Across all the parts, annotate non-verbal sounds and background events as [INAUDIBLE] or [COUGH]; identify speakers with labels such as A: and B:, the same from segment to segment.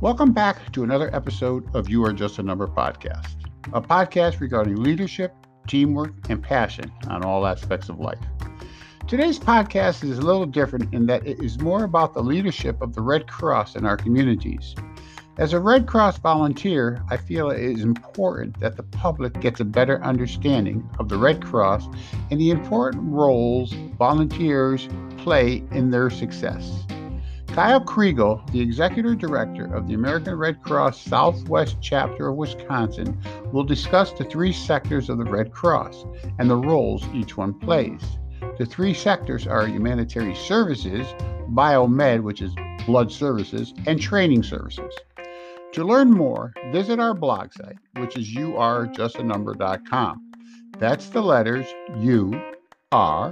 A: Welcome back to another episode of You Are Just a Number podcast, a podcast regarding leadership, teamwork, and passion on all aspects of life. Today's podcast is a little different in that it is more about the leadership of the Red Cross in our communities. As a Red Cross volunteer, I feel it is important that the public gets a better understanding of the Red Cross and the important roles volunteers play in their success. Kyle Kriegel, the Executive Director of the American Red Cross Southwest Chapter of Wisconsin, will discuss the three sectors of the Red Cross and the roles each one plays. The three sectors are humanitarian services, biomed, which is blood services, and training services. To learn more, visit our blog site, which is youarejustanumber.com. That's the letters U R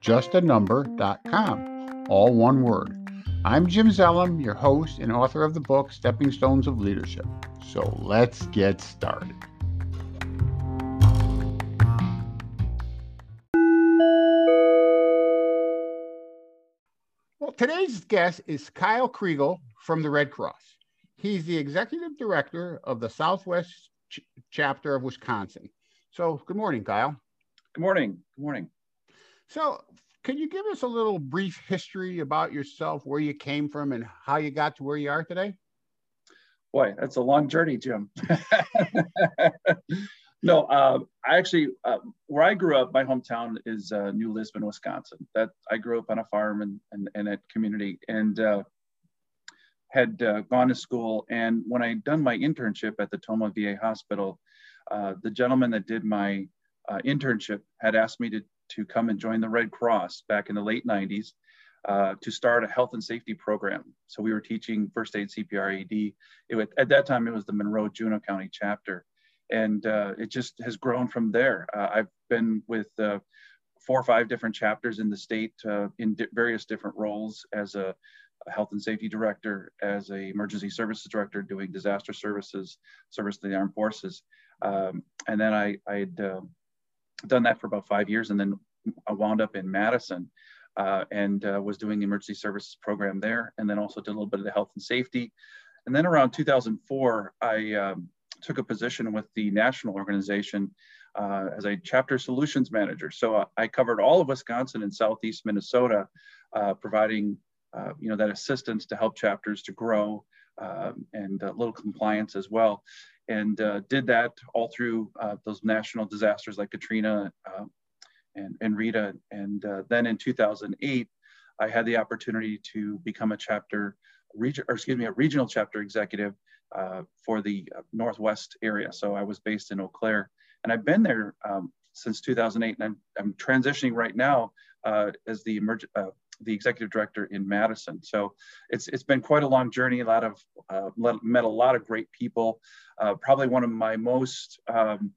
A: justanumber.com, all one word. I'm Jim Zellum, your host and author of the book Stepping Stones of Leadership. So let's get started. Well, today's guest is Kyle Kriegel from the Red Cross. He's the executive director of the Southwest Ch- chapter of Wisconsin. So, good morning, Kyle.
B: Good morning. Good morning.
A: So, can you give us a little brief history about yourself, where you came from, and how you got to where you are today?
B: Boy, that's a long journey, Jim. [LAUGHS] no, uh, I actually, uh, where I grew up, my hometown is uh, New Lisbon, Wisconsin. That I grew up on a farm and and, and at community, and uh, had uh, gone to school. And when I done my internship at the Tomah VA Hospital, the gentleman that did my internship had asked me to to come and join the Red Cross back in the late 90s uh, to start a health and safety program. So we were teaching first aid, CPR, AED. It was, at that time, it was the Monroe Juneau County chapter. And uh, it just has grown from there. Uh, I've been with uh, four or five different chapters in the state uh, in di- various different roles as a, a, health and safety director, as a emergency services director, doing disaster services, service to the armed forces. Um, and then I, I'd um, done that for about five years and then I wound up in Madison uh, and uh, was doing the emergency services program there and then also did a little bit of the health and safety. And then around 2004, I um, took a position with the national organization uh, as a chapter solutions manager. So uh, I covered all of Wisconsin and Southeast Minnesota, uh, providing uh, you know that assistance to help chapters to grow um, and a little compliance as well and uh, did that all through uh, those national disasters like Katrina uh, and, and Rita. And uh, then in 2008, I had the opportunity to become a chapter, region, or excuse me, a regional chapter executive uh, for the uh, Northwest area. So I was based in Eau Claire, and I've been there um, since 2008, and I'm, I'm transitioning right now as the emerg- the executive director in Madison. So it's it's been quite a long journey. A lot of uh, met a lot of great people. Uh, probably one of my most um,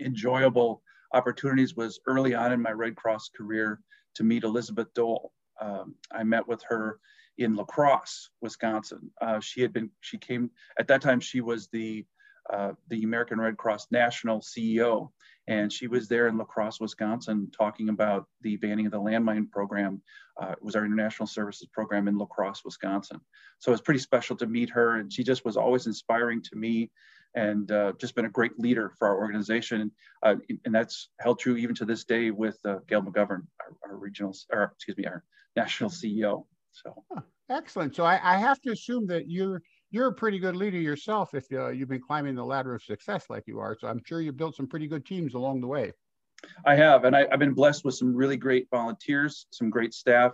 B: enjoyable opportunities was early on in my Red Cross career to meet Elizabeth Dole. Um, I met with her in La Crosse, Wisconsin. Uh, she had been she came at that time. She was the uh, the American Red Cross national CEO, and she was there in La Crosse, Wisconsin, talking about the banning of the landmine program. Uh, it was our international services program in La Crosse, Wisconsin. So it was pretty special to meet her, and she just was always inspiring to me, and uh, just been a great leader for our organization. Uh, and that's held true even to this day with uh, Gail McGovern, our, our, regional, or excuse me, our national CEO. So
A: excellent. So I, I have to assume that you're you're a pretty good leader yourself if uh, you've been climbing the ladder of success like you are. So I'm sure you built some pretty good teams along the way.
B: I have, and I, have been blessed with some really great volunteers, some great staff.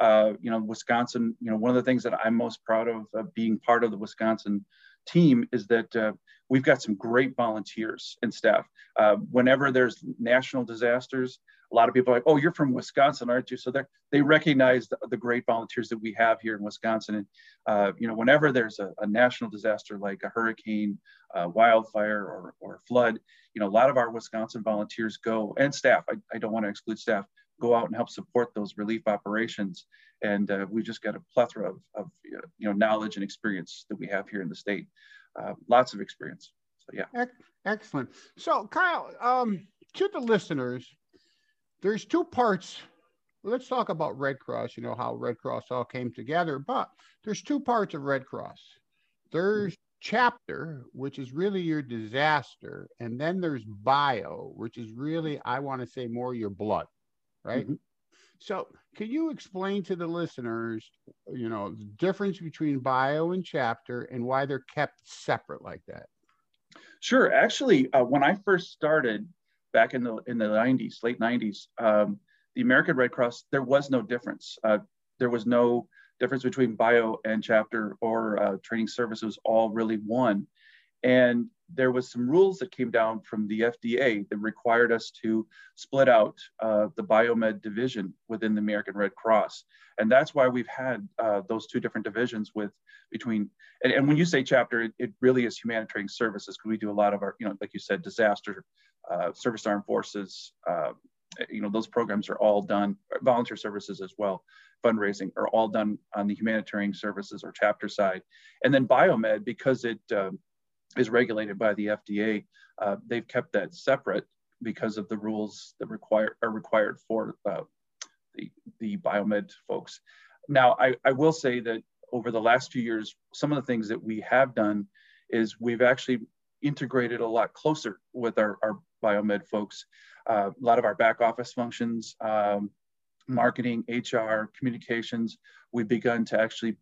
B: Uh, you know, Wisconsin. You know, one of the things that I'm most proud of uh, being part of the Wisconsin team is that uh, we've got some great volunteers and staff. Uh, whenever there's national disasters, a lot of people are like, oh, you're from Wisconsin, aren't you? So they they recognize the, the, great volunteers that we have here in Wisconsin. And, uh, you know, whenever there's a, a, national disaster like a hurricane, uh, wildfire, or, or flood, you know, a lot of our Wisconsin volunteers go and staff, I, I don't want to exclude staff, go out and help support those relief operations. And uh, we've just got a plethora of, of, you know, knowledge and experience that we have here in the state. Uh, lots of experience. So, yeah.
A: Excellent. So, Kyle, um, to the listeners, there's two parts. Let's talk about Red Cross, you know, how Red Cross all came together, but there's two parts of Red Cross. There's chapter, which is really your disaster, and then there's bio, which is really, I want to say, more your blood, right? Mm-hmm. So, can you explain to the listeners, you know, the difference between bio and chapter and why they're kept separate like that?
B: Sure. Actually, uh, when I first started back in the in the 90s, late 90s, um, the American Red Cross, there was no difference. Uh, there was no difference between bio and chapter or uh, training services, all really one. And there was some rules that came down from the FDA that required us to split out uh, the biomed division within the American Red Cross, and that's why we've had uh, those two different divisions with between. And, and when you say chapter, it, it, really is humanitarian services because we do a lot of our, you know, like you said, disaster, uh, service armed forces, uh, you know, those programs are all done, volunteer services as well, fundraising are all done on the humanitarian services or chapter side. And then biomed, because it um, is regulated by the FDA, uh, they've kept that separate because of the rules that require are required for uh, the, the biomed folks. Now, I, I will say that over the last few years, some of the things that we have done is we've actually integrated a lot closer with our, our biomed folks. Uh, a lot of our back office functions, um, marketing, HR, communications, we've begun to actually,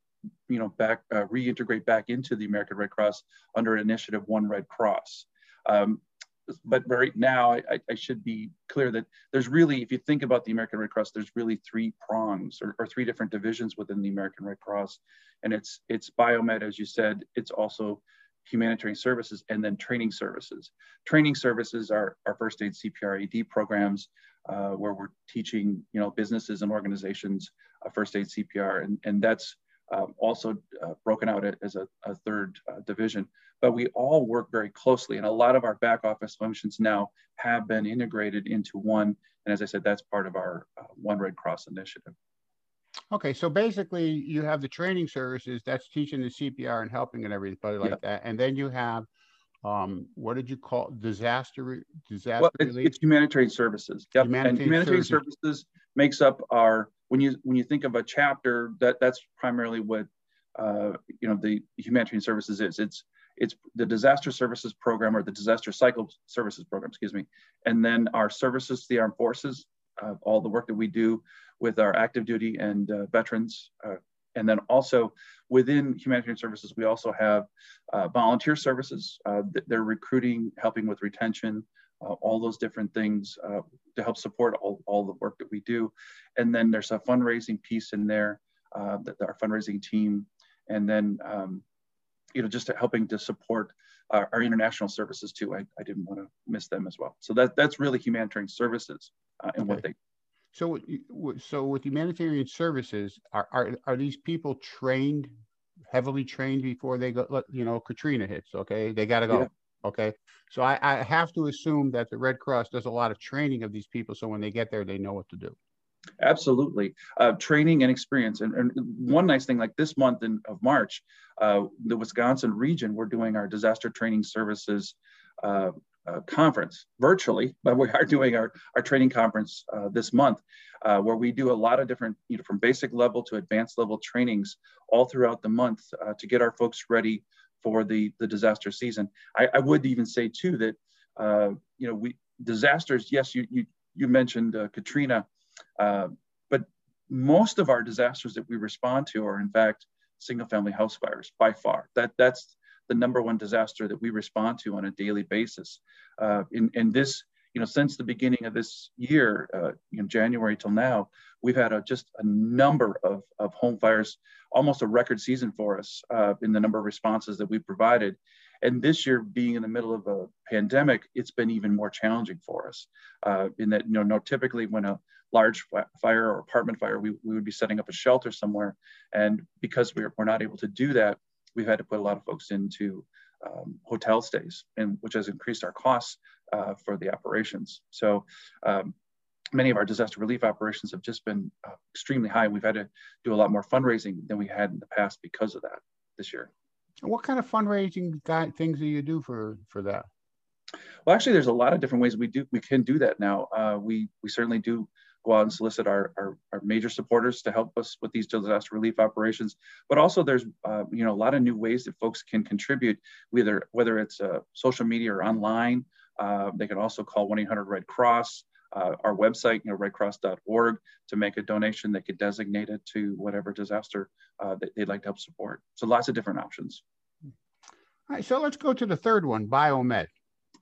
B: you know, back uh, reintegrate back into the American Red Cross under initiative One Red Cross. Um, but right now, I, I, should be clear that there's really, if you think about the American Red Cross, there's really three prongs or, or three different divisions within the American Red Cross, and it's it's biomed, as you said. It's also humanitarian services, and then training services. Training services are our first aid CPR AED programs, uh, where we're teaching you know businesses and organizations uh, first aid CPR, and and that's um, also uh, broken out as a, a third uh, division. But we all work very closely, and a lot of our back office functions now have been integrated into one. And as I said, that's part of our uh, One Red Cross initiative.
A: Okay, so basically you have the training services that's teaching the CPR and helping and everybody like yeah. that, and then you have um, what did you call disaster disaster well,
B: it's, it's, humanitarian services. Yep. Humanitarian and humanitarian services. services. makes up our when you when you think of a chapter that that's primarily what uh, you know the humanitarian services is. It's it's the disaster services program or the disaster cycle services program, excuse me, and then our services to the armed forces, uh, all the work that we do with our active duty and uh, veterans. Uh, and then also within humanitarian services, we also have uh, volunteer services. Uh, they're recruiting, helping with retention, uh, all those different things uh, to help support all, all the work that we do. And then there's a fundraising piece in there, that our fundraising team, and then um, you know just helping to support our, our international services too. I, I didn't want to miss them as well. So that that's really humanitarian services and okay. what they
A: so, so with humanitarian services, are, are, are these people trained, heavily trained before they go, you know, Katrina hits, okay? They got to go, yeah. Okay? So I, I have to assume that the Red Cross does a lot of training of these people. So when they get there, they know what to do.
B: Absolutely. Uh, training and experience. And, and, one nice thing, like this month in, of March, uh, the Wisconsin region, we're doing our disaster training services uh, uh, conference virtually, [LAUGHS] but we are doing our, our training conference uh, this month, uh, where we do a lot of different, you know, from basic level to advanced level trainings all throughout the month to get our folks ready for the, the disaster season. I, I would even say too that, uh, you know, we disasters, yes, you, you, you mentioned uh, Katrina, but most of our disasters that we respond to are in fact single family house fires by far. That, that's the number one disaster that we respond to on a daily basis. Uh, in, in this, you know, since the beginning of this year, uh, January till now, we've had a, just a number of, of home fires, almost a record season for us uh, in the number of responses that we provided. And this year, being in the middle of a pandemic, it's been even more challenging for us. Uh, in that, you know, no, typically when a large fire or apartment fire, we, we would be setting up a shelter somewhere. And because we're, we're not able to do that, we've had to put a lot of folks into um, hotel stays, and which has increased our costs uh, for the operations. So um, many of our disaster relief operations have just been uh, extremely high. We've had to do a lot more fundraising than we had in the past because of that this year.
A: What kind of fundraising things do you do for for that?
B: Well, actually, there's a lot of different ways we do we can do that now. Uh, we we certainly do go out and solicit our, our, our, major supporters to help us with these disaster relief operations. But also there's, uh, you know, a lot of new ways that folks can contribute, whether, whether it's uh, social media or online. Uh, they can also call 1-800-RED Cross. Uh, our website, you know, redcross.org, to make a donation. They could designate it to whatever disaster uh, that they'd like to help support. So lots of different options.
A: All right, so let's go to the third one, biomed.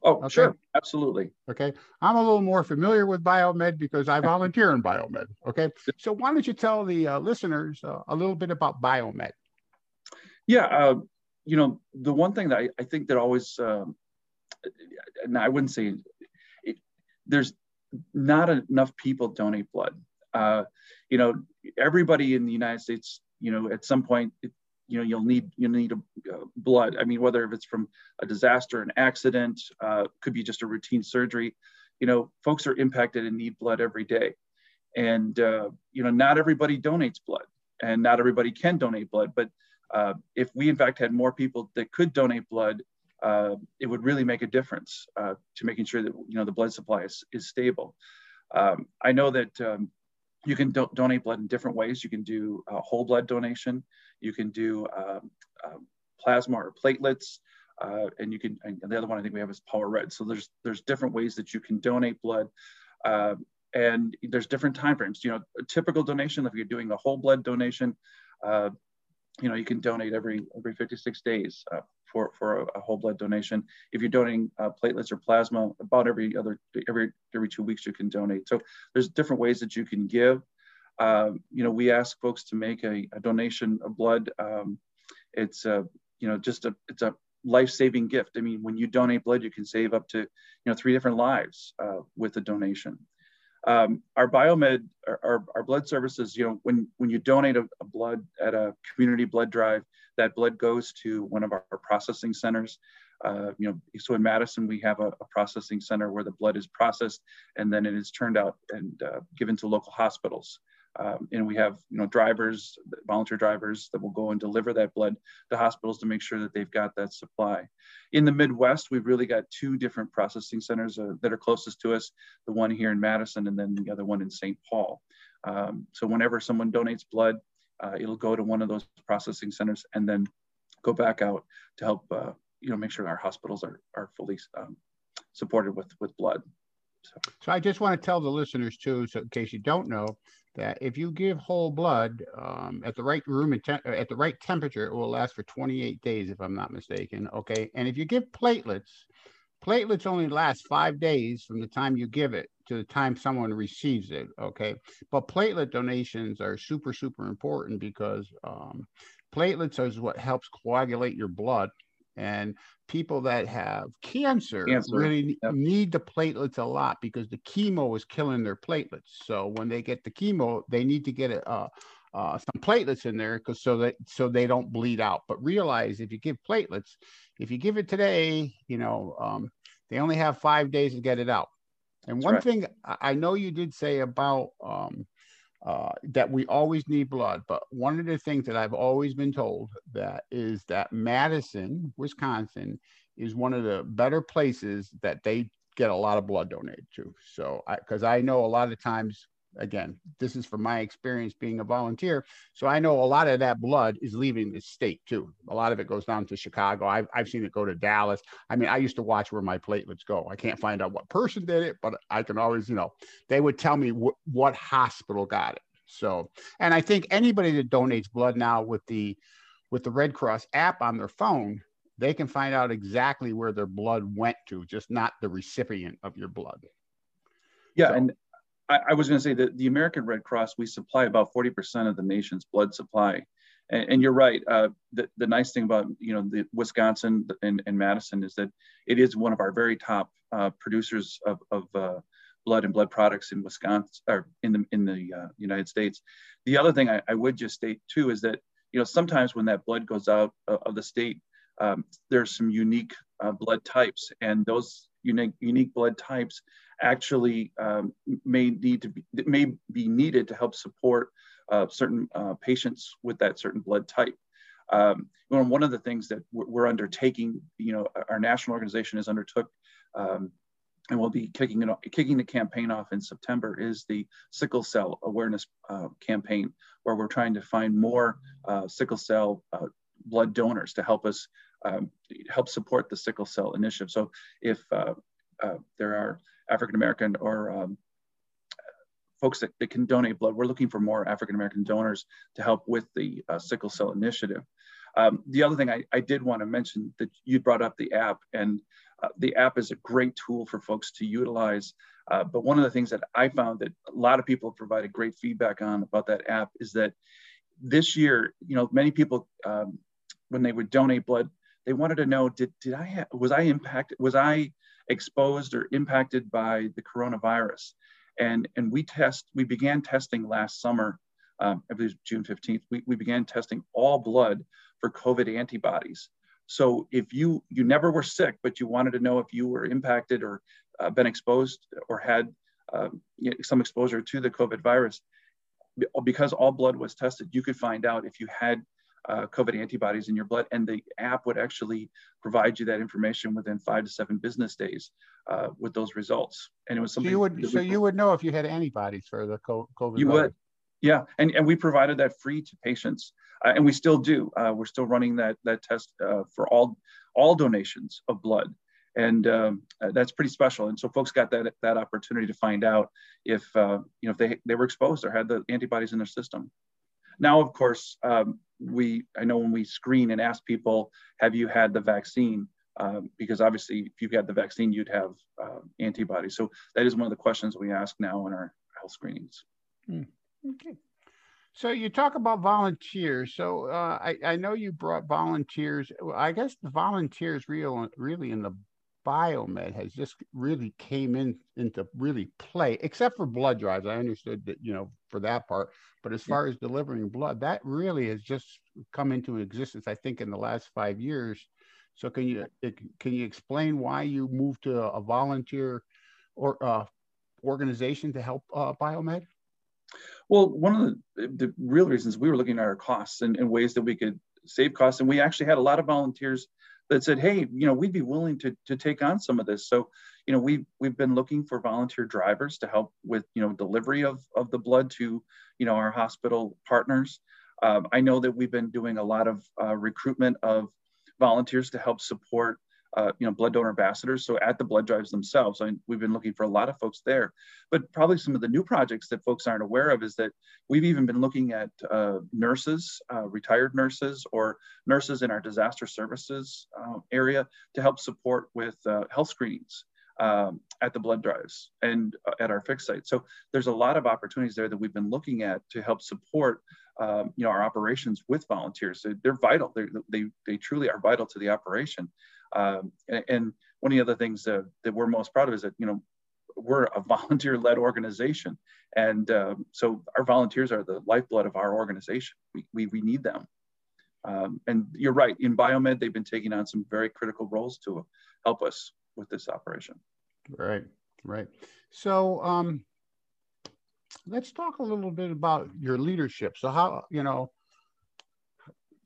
B: Oh, okay. sure, absolutely.
A: Okay, I'm a little more familiar with biomed because I volunteer in biomed. Okay, so why don't you tell the uh, listeners uh, a little bit about biomed?
B: Yeah, uh, you know, the one thing that I, I think that always, um, and I wouldn't say it, there's not enough people donate blood. Uh, you know, everybody in the United States, you know, at some point, you know you'll need you need a, blood i mean whether if it's from a disaster an accident uh, could be just a routine surgery you know folks are impacted and need blood every day and uh, you know not everybody donates blood and not everybody can donate blood but uh, if we in fact had more people that could donate blood uh, it would really make a difference uh, to making sure that you know the blood supply is, is stable um, i know that um, you can do- donate blood in different ways. You can do whole blood donation. You can do um, um, plasma or platelets. Uh, and you can, and the other one I think we have is power red. So there's there's different ways that you can donate blood, uh, and there's different timeframes. You know, a typical donation, if you're doing a whole blood donation, uh, you know, you can donate every every 56 days uh, for for a, a, whole blood donation. If you're donating uh, platelets or plasma, about every other every every two weeks you can donate. So there's different ways that you can give. Um, you know, we ask folks to make a, a donation of blood. Um, it's a, you know, just a, it's a life-saving gift. I mean, when you donate blood, you can save up to, you know, three different lives uh, with a donation. Um, our biomed, our, our, blood services, you know, when, when you donate a, a, blood at a community blood drive, that blood goes to one of our, our processing centers. Uh, you know, so in Madison, we have a, a, processing center where the blood is processed and then it is turned out and uh, given to local hospitals. Um, and we have, you know, drivers, volunteer drivers that will go and deliver that blood to hospitals to make sure that they've got that supply. In the Midwest, we've really got two different processing centers uh, that are closest to us, the one here in Madison and then the other one in St. Paul. Um, so whenever someone donates blood, uh, it'll go to one of those processing centers and then go back out to help, uh, you know, make sure our hospitals are, are fully um, supported with, with blood.
A: So. so I just want to tell the listeners too, so in case you don't know, that if you give whole blood um, at the right room te- at the right temperature, it will last for 28 days, if I'm not mistaken. Okay, and if you give platelets, platelets only last five days from the time you give it to the time someone receives it. Okay, but platelet donations are super super important because um, platelets is what helps coagulate your blood and people that have cancer, cancer. really yep. need the platelets a lot because the chemo is killing their platelets. So when they get the chemo, they need to get a, uh, uh, some platelets in there because so that so they don't bleed out. But realize if you give platelets, if you give it today, you know um, they only have five days to get it out. And That's one right. thing I know you did say about um, uh, that we always need blood. But one of the things that I've always been told that is that Madison, Wisconsin, is one of the better places that they get a lot of blood donated to. So, because I, I know a lot of times again, this is from my experience being a volunteer. So I know a lot of that blood is leaving the state too. A lot of it goes down to Chicago. I've, I've seen it go to Dallas. I mean, I used to watch where my platelets go. I can't find out what person did it, but I can always, you know, they would tell me wh- what hospital got it. So, and I think anybody that donates blood now with the with the Red Cross app on their phone, they can find out exactly where their blood went to, just not the recipient of your blood.
B: Yeah, so, and I, I was going to say that the American Red Cross, we supply about 40% of the nation's blood supply. And, and you're right. Uh, the, the nice thing about you know the Wisconsin and, and Madison is that it is one of our very top uh, producers of, of uh, blood and blood products in Wisconsin or in the in the uh, United States. The other thing I, I, would just state too is that you know sometimes when that blood goes out of, of the state, um, there's some unique uh, blood types, and those unique unique blood types actually um, may need to be may be needed to help support uh, certain uh, patients with that certain blood type. Um, one of the things that we're, undertaking, you know, our national organization has undertook um, and we'll be kicking it kicking the campaign off in September is the sickle cell awareness uh, campaign, where we're trying to find more uh, sickle cell uh, blood donors to help us um, help support the sickle cell initiative. So if uh, there are African American or um, folks that, that, can donate blood, we're looking for more African American donors to help with the uh, sickle cell initiative. Um, the other thing I, I did want to mention that you brought up the app, and uh, the app is a great tool for folks to utilize. Uh, but one of the things that I found that a lot of people provided great feedback on about that app is that this year, you know, many people, um, when they would donate blood, they wanted to know, did, did I have, was I impacted, was I exposed or impacted by the coronavirus? And, and we test, we began testing last summer, um, I believe June 15th, we, we began testing all blood for COVID antibodies. So if you you never were sick, but you wanted to know if you were impacted or uh, been exposed or had um, some exposure to the COVID virus, because all blood was tested, you could find out if you had uh, COVID antibodies in your blood, and the app would actually provide you that information within five to seven business days uh, with those results. And it was something.
A: So you would, so you would know if you had antibodies for the COVID.
B: You virus. would, yeah, and and we provided that free to patients uh, and we still do. Uh, we're still running that that test uh, for all all donations of blood, and um, uh, that's pretty special. And so folks got that that opportunity to find out if uh, you know if they they were exposed or had the antibodies in their system. Now, of course, um, we I know when we screen and ask people, have you had the vaccine? Um, because obviously, if you've got the vaccine, you'd have uh, antibodies. So that is one of the questions we ask now in our health screenings.
A: Mm. Okay. So you talk about volunteers. So uh, I, I know you brought volunteers. I guess the volunteers real really in the biomed has just really came in into really play, except for blood drives. I understood that you know for that part, but as far as delivering blood, that really has just come into existence. I think in the last five years. So can you can you explain why you moved to a volunteer or uh, organization to help uh, biomed?
B: Well, one of the, the real reasons we were looking at our costs and, and ways that we could save costs, and we actually had a lot of volunteers that said, "Hey, you know, we'd be willing to to take on some of this." So, you know, we've we've been looking for volunteer drivers to help with you know delivery of of the blood to you know our hospital partners. Um, I know that we've been doing a lot of uh, recruitment of volunteers to help support uh, you know, blood donor ambassadors. So at the blood drives themselves, I mean, we've been looking for a lot of folks there. But probably some of the new projects that folks aren't aware of is that we've even been looking at uh, nurses, uh, retired nurses, or nurses in our disaster services uh, area to help support with uh, health screenings. Um, at the blood drives and uh, at our fixed site. So there's a lot of opportunities there that we've been looking at to help support um, you know, our operations with volunteers. So they're vital. They're, they, they truly are vital to the operation. Um, and, and, one of the other things that, that we're most proud of is that, you know, we're a [LAUGHS] volunteer-led organization. And um, so our volunteers are the lifeblood of our organization. We, we, we need them. Um, and you're right, in biomed, they've been taking on some very critical roles to help us with this operation.
A: Right, right. So um, let's talk a little bit about your leadership. So how, you know,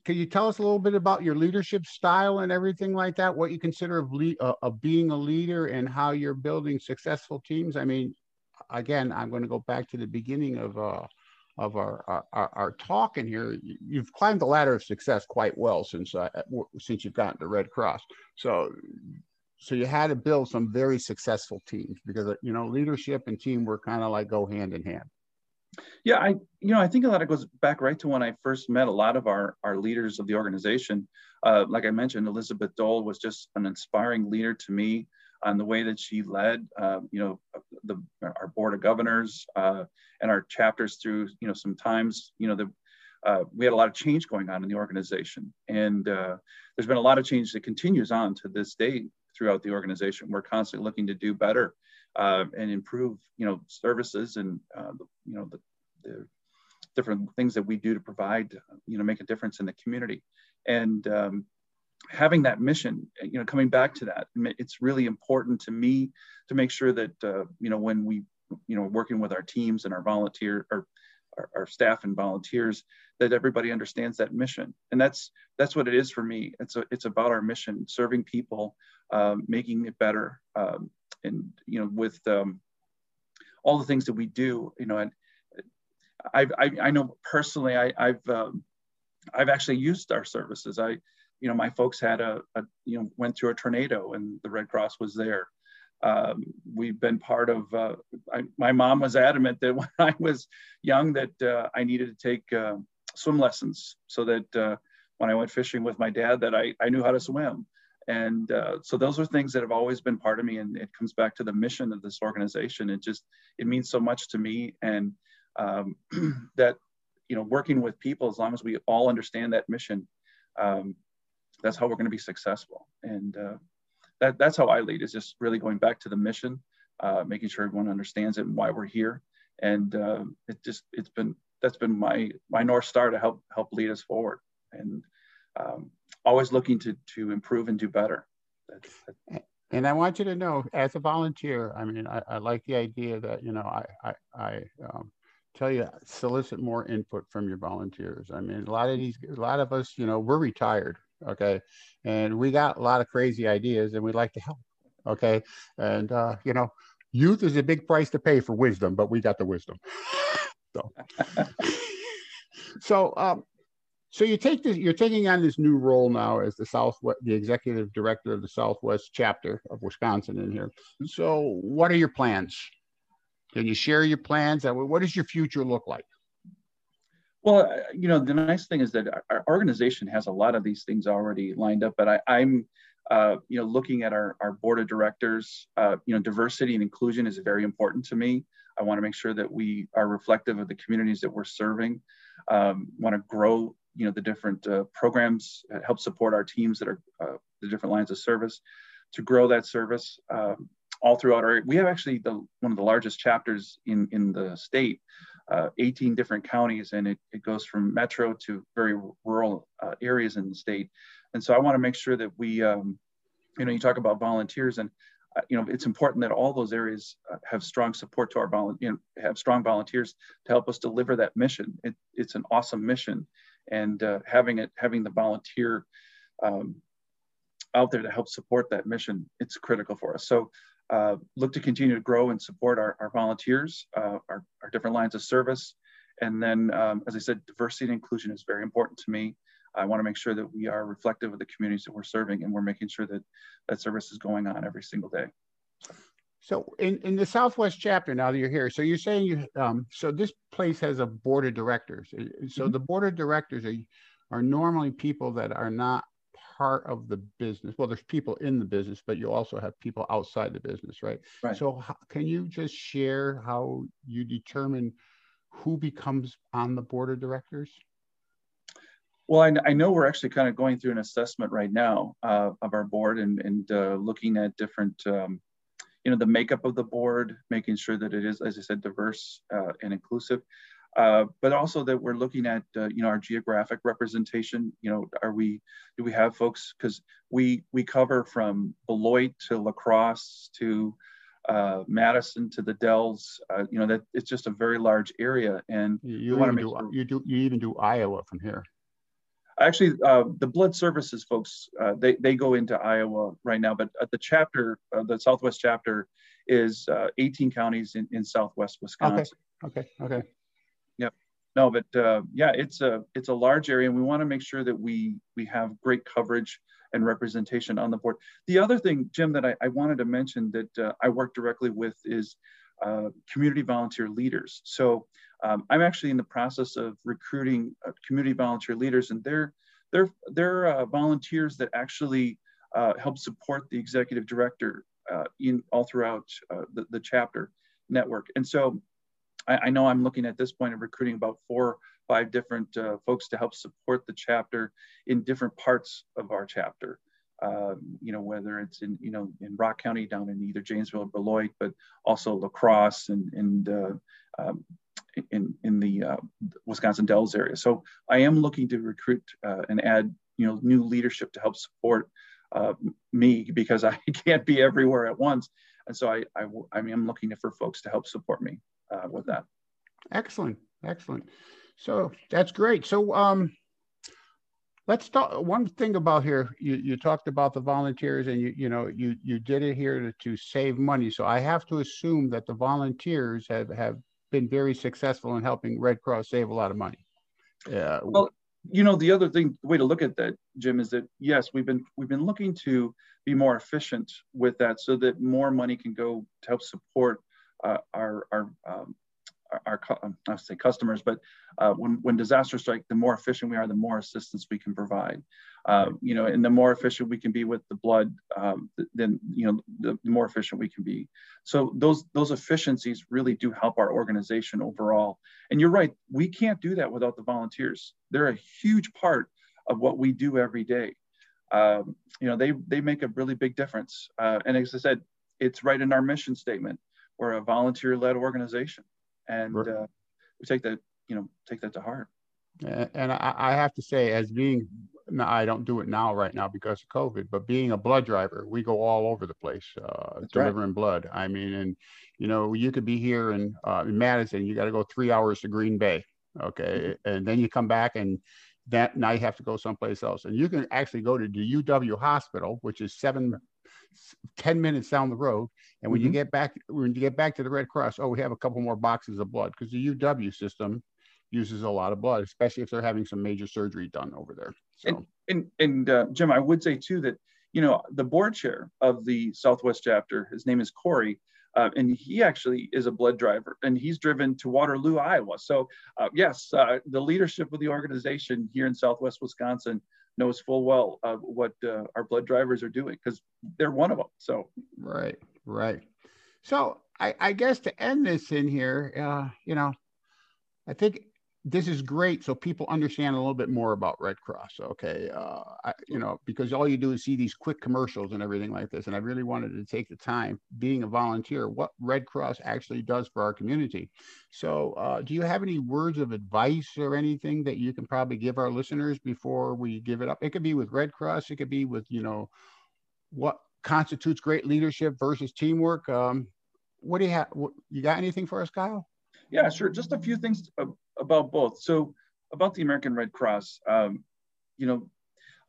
A: can you tell us a little bit about your leadership style and everything like that? What you consider of, le- uh, of being a leader and how you're building successful teams? I mean, again, I'm going to go back to the beginning of uh, of our, our, our talk in here. You've climbed the ladder of success quite well since uh, since you've gotten to Red Cross. So so you had to build some very successful teams because you know leadership and teamwork kind of like go hand in hand.
B: Yeah, I you know I think a lot of goes back right to when I first met a lot of our our leaders of the organization. Uh, like I mentioned, Elizabeth Dole was just an inspiring leader to me on the way that she led. Uh, you know, the our board of governors uh, and our chapters through you know some times you know the. Uh, we had a lot of change going on in the organization, and uh, there's been a lot of change that continues on to this day throughout the organization. We're constantly looking to do better uh, and improve, you know, services and uh, you know the, the, different things that we do to provide, you know, make a difference in the community. And um, having that mission, you know, coming back to that, it's really important to me to make sure that uh, you know when we, you know, working with our teams and our volunteer or our, our, staff and volunteers that everybody understands that mission and that's that's what it is for me it's a, it's about our mission serving people um, making it better um, and you know with um, all the things that we do, you know, and I I, I know personally I, I've um, I've actually used our services. I you know my folks had a, a you know went through a tornado and the Red Cross was there. Um, we've been part of. Uh, I, my mom was adamant that [LAUGHS] when I was young that uh, I needed to take uh, swim lessons so that uh, when I went fishing with my dad that I, I knew how to swim. And uh, so those are things that have always been part of me. And it comes back to the mission of this organization. It just, it means so much to me. And um, [CLEARS THROAT] that, you know, working with people, as long as we all understand that mission, um, that's how we're going to be successful. And uh, that, that's how I lead is just really going back to the mission, uh, making sure everyone understands it and why we're here. And uh, it just, it's been, that's been my, my North Star to help, help lead us forward. And um, always looking to to improve and do better.
A: and I want you to know, as a volunteer, I mean, I, I like the idea that you know I I, I um, tell you solicit more input from your volunteers. I mean, a lot of these, a lot of us, you know, we're retired, okay, and we got a lot of crazy ideas, and we'd like to help, okay, and uh, you know, youth is a big price to pay for wisdom, but we got the wisdom. [LAUGHS] So, [LAUGHS] so um, so you take this, you're taking on this new role now as the Southwest, the executive director of the Southwest chapter of Wisconsin in here. So what are your plans? Can you share your plans? What does your future look like?
B: Well, you know, the nice thing is that our organization has a lot of these things already lined up, but I, am uh, you know, looking at our, our board of directors, uh, you know, diversity and inclusion is very important to me. I want to make sure that we are reflective of the communities that we're serving. Um, want to grow you know the different uh, programs help support our teams that are uh, the different lines of service to grow that service um, all throughout our we have actually the one of the largest chapters in in the state uh, 18 different counties and it, it goes from metro to very rural uh, areas in the state. And so i want to make sure that we um, you know you talk about volunteers and uh, you know it's important that all those areas uh, have strong support to our volunteer you know, have strong volunteers to help us deliver that mission. It, it's an awesome mission and uh, having it having the volunteer um, out there to help support that mission it's critical for us. So uh, look to continue to grow and support our, our volunteers uh, our, our, different lines of service. And then um, as i said diversity and inclusion is very important to me. I want to make sure that we are reflective of the communities that we're serving and we're making sure that that service is going on every single day
A: so in, in the Southwest chapter, now that you're here, so you're saying you, um, so this place has a board of directors. Uh, so mm-hmm. the board of directors are, are normally people that are not part of the business. Well, there's people in the business, but you also have people outside the business, right? Right. So how, can you just share how you determine who becomes on the board of directors?
B: Well, I, I, know we're actually kind of going through an assessment right now uh, of our board and, and uh, looking at different um, you know, the makeup of the board, making sure that it is, as I said, diverse uh, and inclusive. Uh, but also that we're looking at uh, you know our geographic representation. You know, are we do we have folks because we we cover from Beloit to La Crosse to uh, Madison to the Dells. Uh, you know that it's just a very large area, and
A: you, you want to make do, sure. you do you even do Iowa from here
B: actually uh, the blood services folks uh, they, they go into iowa right now but at the chapter uh, the southwest chapter is uh, 18 counties in, in southwest wisconsin.
A: Okay. Okay. Okay
B: yep. No but uh, yeah it's a it's a large area and we want to make sure that we we have great coverage and representation on the board. The other thing jim that i, I wanted to mention that uh, i work directly with is community volunteer leaders. So um, I'm actually in the process of recruiting uh, community volunteer leaders, and they're they're they're uh, volunteers that actually uh, help support the executive director uh, in all throughout uh, the, the chapter network. And so, I, I, know I'm looking at this point of recruiting about four five different uh, folks to help support the chapter in different parts of our chapter. Um, you know, whether it's in, you know, in Rock County down in either Janesville or Beloit, but also La Crosse and, and uh, um, in, in the uh, Wisconsin Dells area. So I am looking to recruit uh, and add, you know, new leadership to help support uh, me because [LAUGHS] I can't be everywhere at once. And so I, I, am looking for folks to help support me uh, with that.
A: Excellent, excellent. So that's great. So um, let's talk one thing about here. You, you talked about the volunteers and you, you know, you, you did it here to, to save money. So I have to assume that the volunteers have, have been very successful in helping Red Cross save a lot of money.
B: Yeah. Well, you know, the other thing, the way to look at that, Jim, is that yes, we've been we've been looking to be more efficient with that, so that more money can go to help support uh, our our um, our, um, I say customers, but uh, when, when disasters strike, the more efficient we are, the more assistance we can provide. Uh, you know, and the more efficient we can be with the blood, um, then you know, the, the, more efficient we can be. So those those efficiencies really do help our organization overall. And you're right, we can't do that without the volunteers. They're a huge part of what we do every day. Um, you know, they they make a really big difference. Uh, and as I said, it's right in our mission statement. We're a volunteer-led organization and uh, we take that you know take that to heart.
A: And I, I, have to say as being i don't do it now right now because of covid but being a blood driver we go all over the place uh, delivering right. blood. I mean and you know you could be here in, uh, in madison you got to go three hours to green bay okay? Mm-hmm. and then you come back and that now you have to go someplace else. And you can actually go to the uw hospital which is seven 10 minutes down the road. And when mm-hmm. you get back, when you get back to the Red Cross, oh, we have a couple more boxes of blood because the UW system uses a lot of blood, especially if they're having some major surgery done over there.
B: So. And and, and uh, Jim, I would say too that you know the board chair of the Southwest chapter, his name is Corey. Uh, and he actually is a blood driver and he's driven to Waterloo, Iowa. So, uh, yes, uh, the leadership of the organization here in Southwest Wisconsin knows full well uh, what uh, our blood drivers are doing because they're one of them. So
A: right, right. So I, I guess to end this in here, uh, you know, I think this is great so people understand a little bit more about red cross okay uh, I, you know because all you do is see these quick commercials and everything like this and i really wanted to take the time being a volunteer what red cross actually does for our community. So uh, do you have any words of advice or anything that you can probably give our listeners before we give it up? It could be with red cross it could be with you know what constitutes great leadership versus teamwork um, what do you have you got anything for us kyle
B: yeah, sure. Just a few things about both. So about the American Red Cross, um, you know,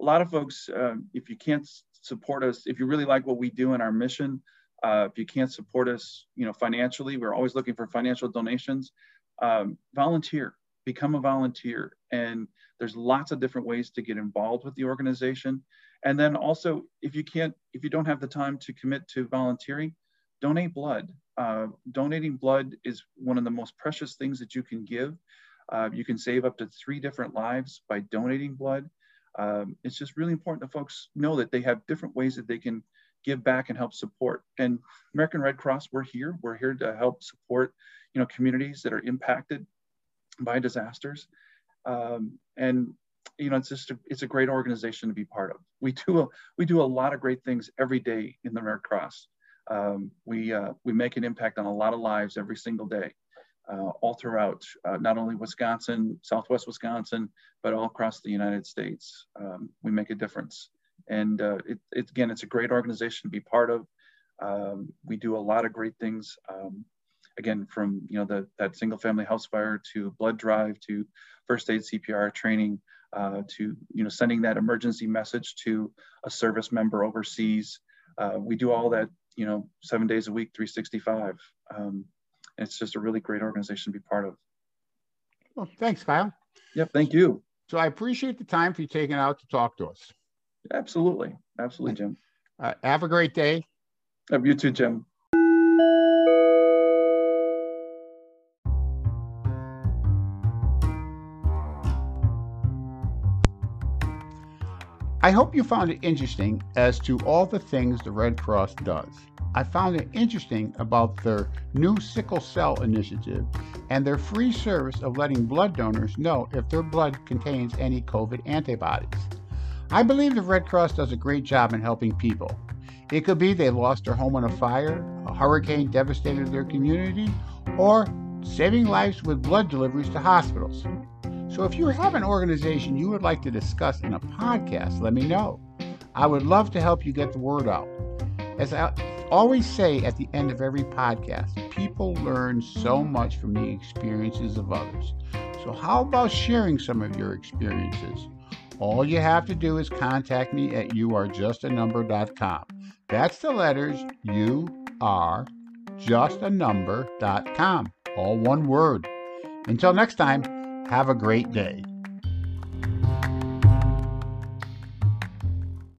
B: a lot of folks, uh, if you can't support us, if you really like what we do and our mission, uh, if you can't support us, you know, financially, we're always looking for financial donations. Um, volunteer, become a volunteer, and there's lots of different ways to get involved with the organization. And then also, if you can't, if you don't have the time to commit to volunteering, donate blood. Uh, donating blood is one of the most precious things that you can give. Uh, you can save up to three different lives by donating blood. Um, it's just really important that folks know that they have different ways that they can give back and help support. And American Red Cross, we're here. We're here to help support, you know, communities that are impacted by disasters. Um, and you know, it's just a, it's a great organization to be part of. We do a, we do a lot of great things every day in the Red Cross. Um, we, uh, we make an impact on a lot of lives every single day, uh, all throughout, uh, not only Wisconsin, Southwest Wisconsin, but all across the United States. Um, we make a difference. And uh, it, it, again, it's a great organization to be part of. Um, we do a lot of great things. Um, again, from you know the, that single family house fire to blood drive to first aid CPR training uh, to you know sending that emergency message to a service member overseas. Uh, we do all that you know, seven days a week, 365. Um, it's just a really great organization to be part of.
A: Well, thanks, Kyle.
B: Yep, thank you.
A: So I appreciate the time for you taking out to talk to us.
B: Absolutely. Absolutely, Jim.
A: Uh, have a great day.
B: Have you too, Jim.
A: I hope you found it interesting as to all the things the Red Cross does. I found it interesting about their new sickle cell initiative and their free service of letting blood donors know if their blood contains any COVID antibodies. I believe the Red Cross does a great job in helping people. It could be they lost their home in a fire, a hurricane devastated their community, or saving lives with blood deliveries to hospitals. So if you have an organization you would like to discuss in a podcast, let me know. I would love to help you get the word out. As I always say at the end of every podcast, people learn so much from the experiences of others. So, how about sharing some of your experiences? all you have to do is contact me at youarejustanumber.com. That's the letters you are justanumber.com. All one word. Until next time, have a great day.